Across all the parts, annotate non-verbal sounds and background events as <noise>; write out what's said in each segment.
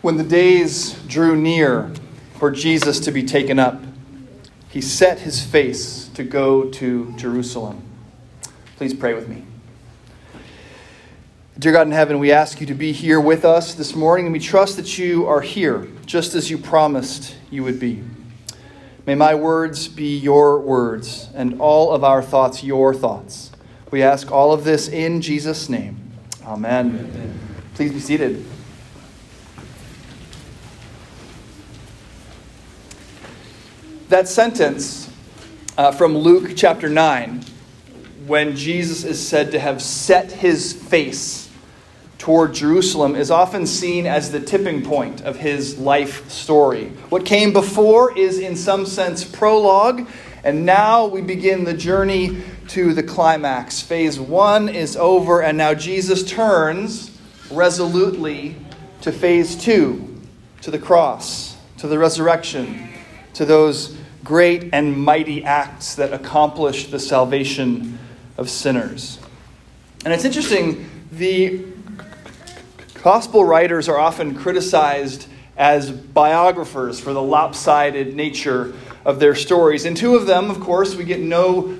When the days drew near for Jesus to be taken up, he set his face to go to Jerusalem. Please pray with me. Dear God in heaven, we ask you to be here with us this morning, and we trust that you are here just as you promised you would be. May my words be your words, and all of our thoughts your thoughts. We ask all of this in Jesus' name. Amen. Amen. Please be seated. That sentence uh, from Luke chapter 9, when Jesus is said to have set his face toward Jerusalem, is often seen as the tipping point of his life story. What came before is, in some sense, prologue, and now we begin the journey to the climax. Phase one is over, and now Jesus turns resolutely to phase two, to the cross, to the resurrection, to those great and mighty acts that accomplish the salvation of sinners. And it's interesting, the gospel writers are often criticized as biographers for the lopsided nature of their stories. In two of them, of course, we get no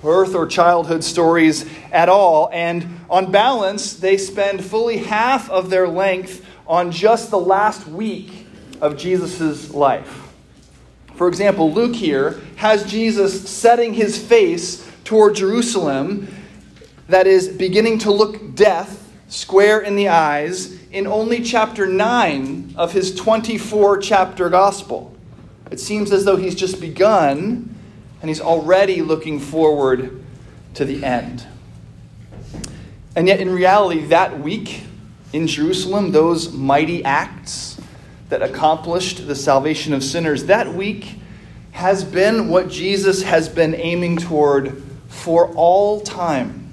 birth or childhood stories at all. And on balance, they spend fully half of their length on just the last week of Jesus' life. For example, Luke here has Jesus setting his face toward Jerusalem, that is, beginning to look death square in the eyes, in only chapter 9 of his 24 chapter gospel. It seems as though he's just begun and he's already looking forward to the end. And yet, in reality, that week in Jerusalem, those mighty acts, that accomplished the salvation of sinners, that week has been what Jesus has been aiming toward for all time.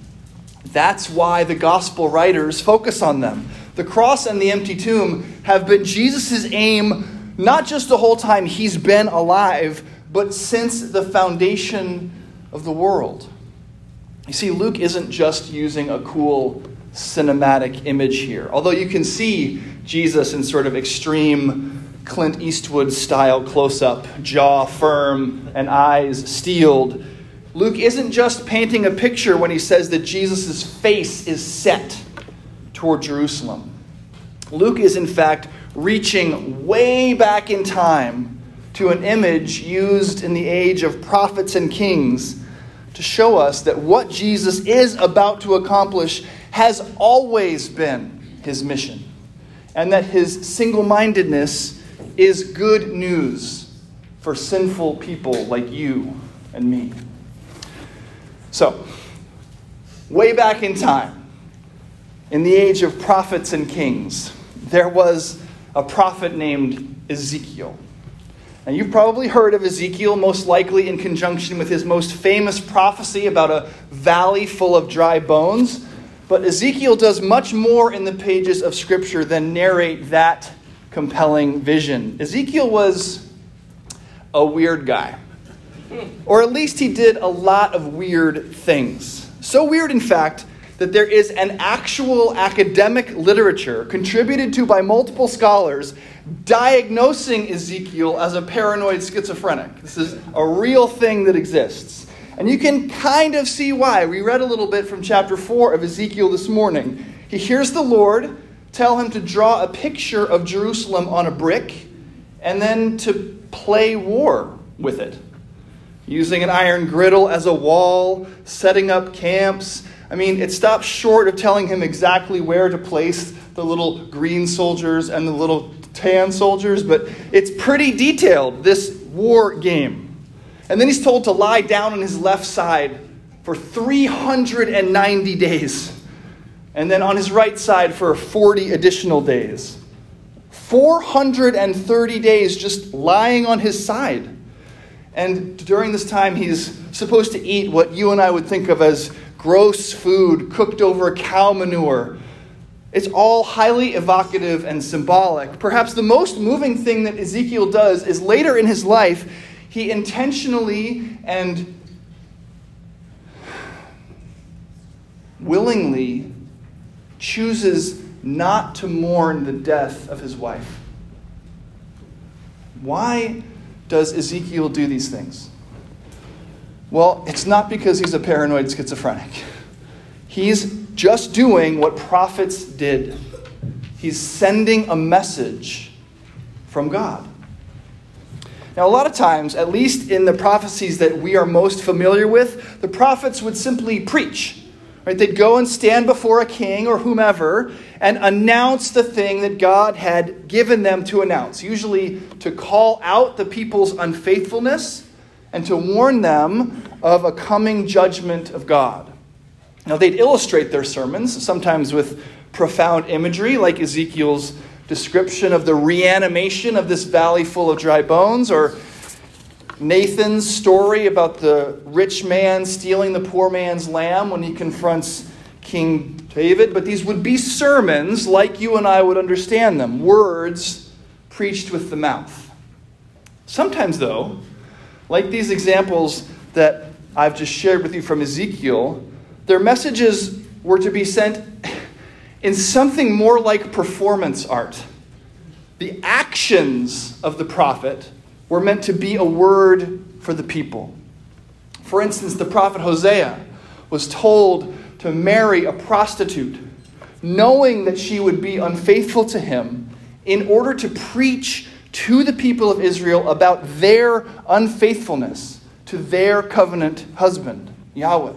That's why the gospel writers focus on them. The cross and the empty tomb have been Jesus' aim not just the whole time he's been alive, but since the foundation of the world. You see, Luke isn't just using a cool cinematic image here. Although you can see Jesus in sort of extreme Clint Eastwood style close up, jaw firm and eyes steeled. Luke isn't just painting a picture when he says that Jesus' face is set toward Jerusalem. Luke is, in fact, reaching way back in time to an image used in the age of prophets and kings to show us that what Jesus is about to accomplish has always been his mission, and that his single mindedness is good news for sinful people like you and me. So, way back in time, in the age of prophets and kings, there was a prophet named Ezekiel. And you've probably heard of Ezekiel, most likely in conjunction with his most famous prophecy about a valley full of dry bones. But Ezekiel does much more in the pages of Scripture than narrate that compelling vision. Ezekiel was a weird guy. Or at least he did a lot of weird things. So weird, in fact, that there is an actual academic literature contributed to by multiple scholars diagnosing Ezekiel as a paranoid schizophrenic. This is a real thing that exists. And you can kind of see why. We read a little bit from chapter 4 of Ezekiel this morning. He hears the Lord tell him to draw a picture of Jerusalem on a brick and then to play war with it, using an iron griddle as a wall, setting up camps. I mean, it stops short of telling him exactly where to place the little green soldiers and the little tan soldiers, but it's pretty detailed, this war game. And then he's told to lie down on his left side for 390 days. And then on his right side for 40 additional days. 430 days just lying on his side. And during this time, he's supposed to eat what you and I would think of as gross food cooked over cow manure. It's all highly evocative and symbolic. Perhaps the most moving thing that Ezekiel does is later in his life, he intentionally and willingly chooses not to mourn the death of his wife. Why does Ezekiel do these things? Well, it's not because he's a paranoid schizophrenic. He's just doing what prophets did. He's sending a message from God. Now, a lot of times, at least in the prophecies that we are most familiar with, the prophets would simply preach. Right? They'd go and stand before a king or whomever and announce the thing that God had given them to announce, usually to call out the people's unfaithfulness and to warn them of a coming judgment of God. Now, they'd illustrate their sermons, sometimes with profound imagery, like Ezekiel's description of the reanimation of this valley full of dry bones, or Nathan's story about the rich man stealing the poor man's lamb when he confronts King David. But these would be sermons like you and I would understand them, words preached with the mouth. Sometimes, though, like these examples that I've just shared with you from Ezekiel, their messages were to be sent in something more like performance art. The actions of the prophet were meant to be a word for the people. For instance, the prophet Hosea was told to marry a prostitute, knowing that she would be unfaithful to him, in order to preach to the people of Israel about their unfaithfulness to their covenant husband, Yahweh.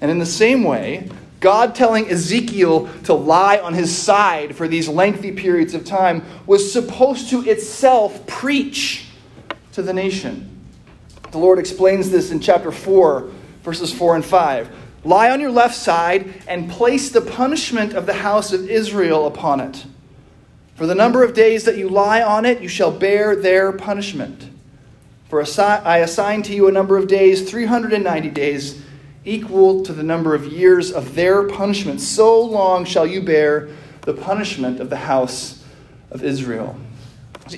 And in the same way, God telling Ezekiel to lie on his side for these lengthy periods of time was supposed to itself preach to the nation. The Lord explains this in chapter 4, verses 4 and 5. Lie on your left side and place the punishment of the house of Israel upon it. For the number of days that you lie on it, you shall bear their punishment. For I assign to you a number of days, 390 days equal to the number of years of their punishment. So long shall you bear the punishment of the house of Israel.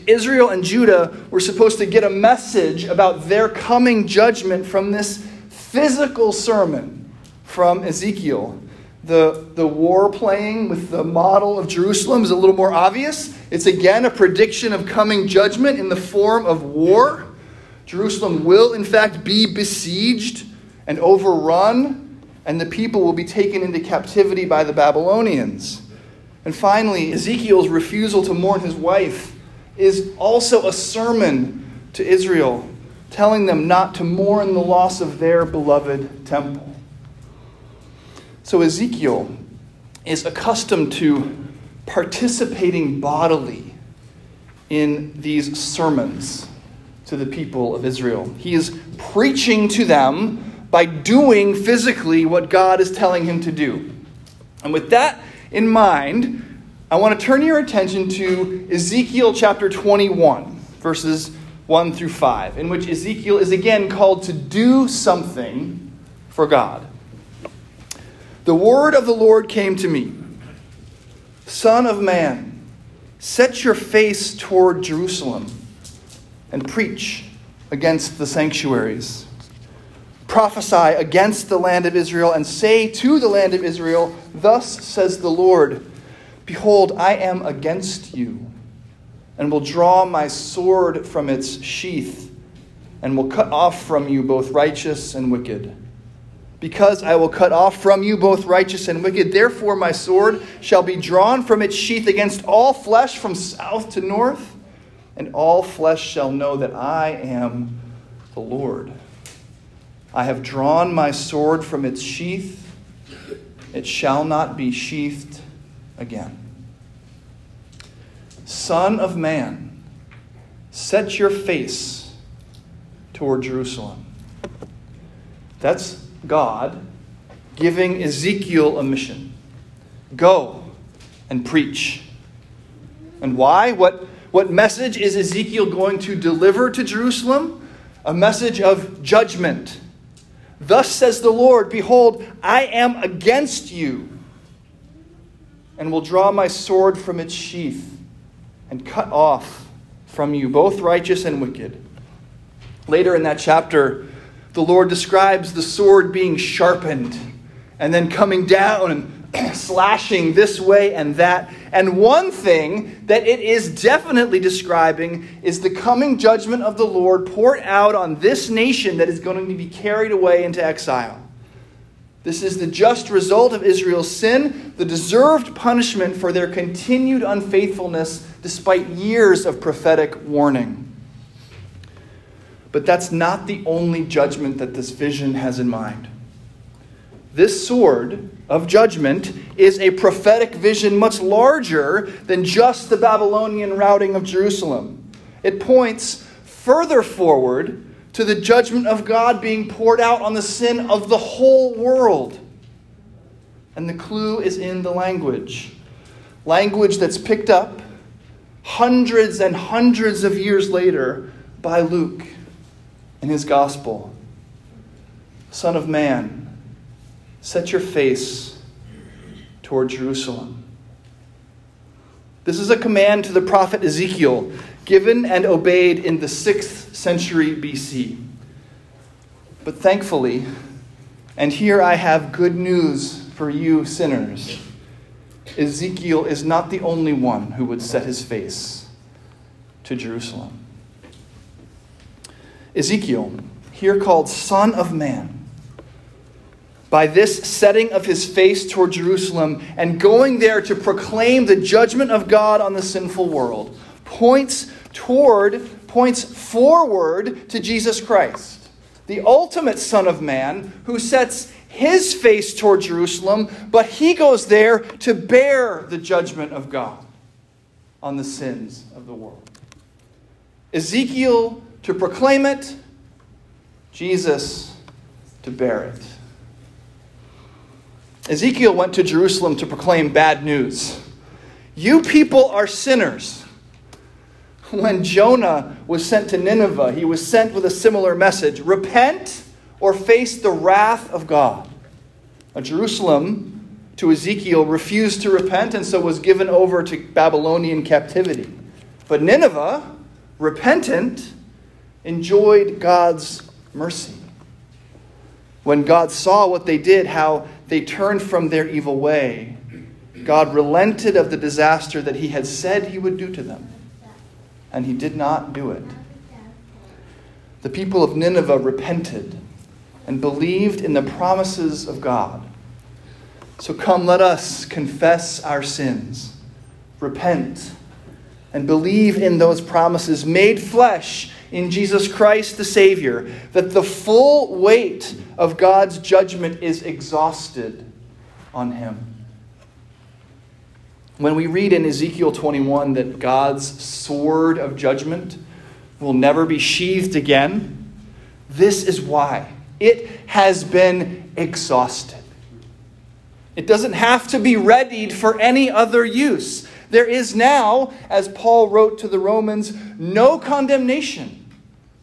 Israel and Judah were supposed to get a message about their coming judgment from this physical sermon from Ezekiel. The, the war playing with the model of Jerusalem is a little more obvious. It's again a prediction of coming judgment in the form of war. Jerusalem will, in fact, be besieged and overrun, and the people will be taken into captivity by the Babylonians. And finally, Ezekiel's refusal to mourn his wife is also a sermon to Israel, telling them not to mourn the loss of their beloved temple. So Ezekiel is accustomed to participating bodily in these sermons to the people of Israel. He is preaching to them by doing physically what God is telling him to do. And with that in mind, I want to turn your attention to Ezekiel chapter 21, verses 1 through 5, in which Ezekiel is again called to do something for God. The word of the Lord came to me Son of man, set your face toward Jerusalem and preach against the sanctuaries prophesy against the land of Israel and say to the land of Israel, Thus says the Lord, Behold, I am against you, and will draw my sword from its sheath, and will cut off from you both righteous and wicked. Because I will cut off from you both righteous and wicked, therefore my sword shall be drawn from its sheath against all flesh from south to north, and all flesh shall know that I am the Lord. I have drawn my sword from its sheath, it shall not be sheathed again. Son of man, set your face toward Jerusalem. That's God giving Ezekiel a mission. Go and preach. And why? What, what message is Ezekiel going to deliver to Jerusalem? A message of judgment Thus says the Lord Behold, I am against you, and will draw my sword from its sheath, and cut off from you both righteous and wicked. Later in that chapter, the Lord describes the sword being sharpened and then coming down and <clears throat> slashing this way and that. And one thing that it is definitely describing is the coming judgment of the Lord poured out on this nation that is going to be carried away into exile. This is the just result of Israel's sin, the deserved punishment for their continued unfaithfulness despite years of prophetic warning. But that's not the only judgment that this vision has in mind. This sword of judgment is a prophetic vision much larger than just the Babylonian routing of Jerusalem. It points further forward to the judgment of God being poured out on the sin of the whole world. And the clue is in the language. Language that's picked up hundreds and hundreds of years later by Luke in his gospel. Son of man, set your face toward Jerusalem. This is a command to the prophet Ezekiel given and obeyed in the 6th century BC. But thankfully, and here I have good news for you sinners, Ezekiel is not the only one who would set his face to Jerusalem. Ezekiel, here called Son of Man, by this setting of his face toward Jerusalem and going there to proclaim the judgment of God on the sinful world, points toward, points forward to Jesus Christ, the ultimate Son of Man, who sets his face toward Jerusalem, but he goes there to bear the judgment of God on the sins of the world. Ezekiel to proclaim it, Jesus to bear it. Ezekiel went to Jerusalem to proclaim bad news. You people are sinners. When Jonah was sent to Nineveh, he was sent with a similar message repent or face the wrath of God. Now, Jerusalem, to Ezekiel, refused to repent and so was given over to Babylonian captivity. But Nineveh, repentant, enjoyed God's mercy. When God saw what they did, how they turned from their evil way, God relented of the disaster that he had said he would do to them, and he did not do it. The people of Nineveh repented and believed in the promises of God. So come, let us confess our sins, repent, and believe in those promises made flesh in Jesus Christ the Savior, that the full weight of God's judgment is exhausted on him. When we read in Ezekiel 21 that God's sword of judgment will never be sheathed again, this is why. It has been exhausted. It doesn't have to be readied for any other use. There is now, as Paul wrote to the Romans, no condemnation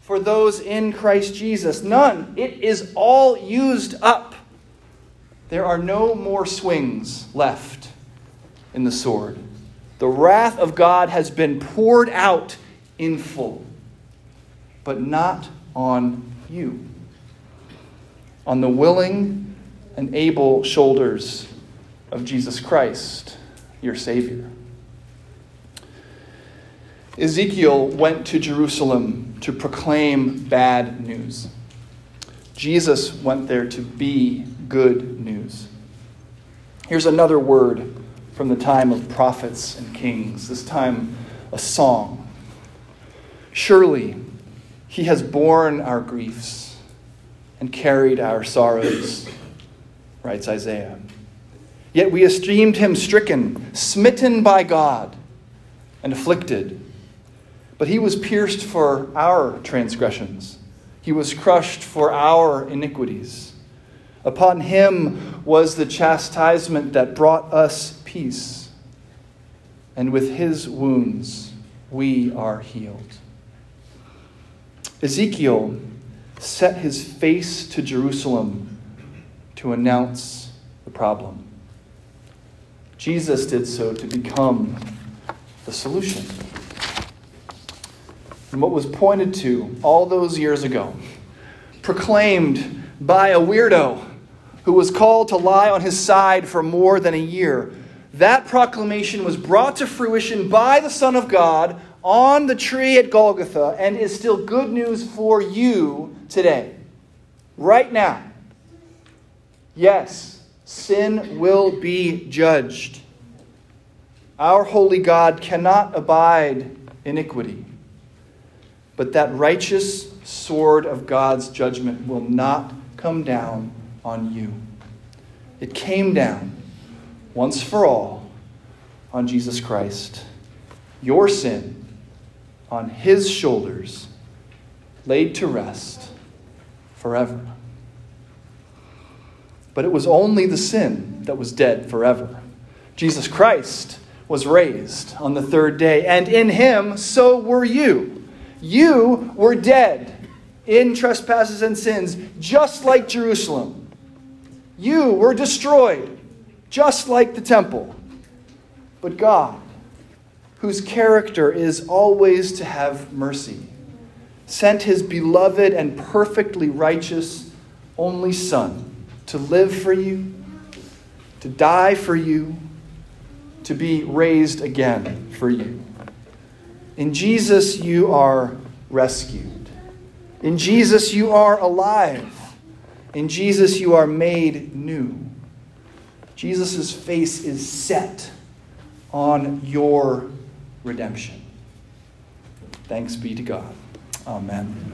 for those in Christ Jesus. None. It is all used up. There are no more swings left in the sword. The wrath of God has been poured out in full, but not on you. On the willing and able shoulders of Jesus Christ, your Savior. Ezekiel went to Jerusalem to proclaim bad news. Jesus went there to be good news. Here's another word from the time of prophets and kings, this time a song. Surely he has borne our griefs and carried our sorrows, writes Isaiah. Yet we esteemed him stricken, smitten by God, and afflicted. But he was pierced for our transgressions, he was crushed for our iniquities. Upon him was the chastisement that brought us peace, and with his wounds we are healed. Ezekiel set his face to Jerusalem to announce the problem. Jesus did so to become the solution and what was pointed to all those years ago, proclaimed by a weirdo who was called to lie on his side for more than a year. That proclamation was brought to fruition by the Son of God on the tree at Golgotha and is still good news for you today, right now. Yes, sin will be judged. Our holy God cannot abide iniquity, but that righteous sword of God's judgment will not come down on you. It came down once for all on Jesus Christ. Your sin on his shoulders, laid to rest forever. But it was only the sin that was dead forever. Jesus Christ was raised on the third day, and in him so were you. You were dead in trespasses and sins, just like Jerusalem. You were destroyed, just like the temple. But God, whose character is always to have mercy, sent his beloved and perfectly righteous only Son to live for you, to die for you, to be raised again for you. In Jesus, you are rescued. In Jesus, you are alive. In Jesus, you are made new. Jesus' face is set on your redemption. Thanks be to God. Amen.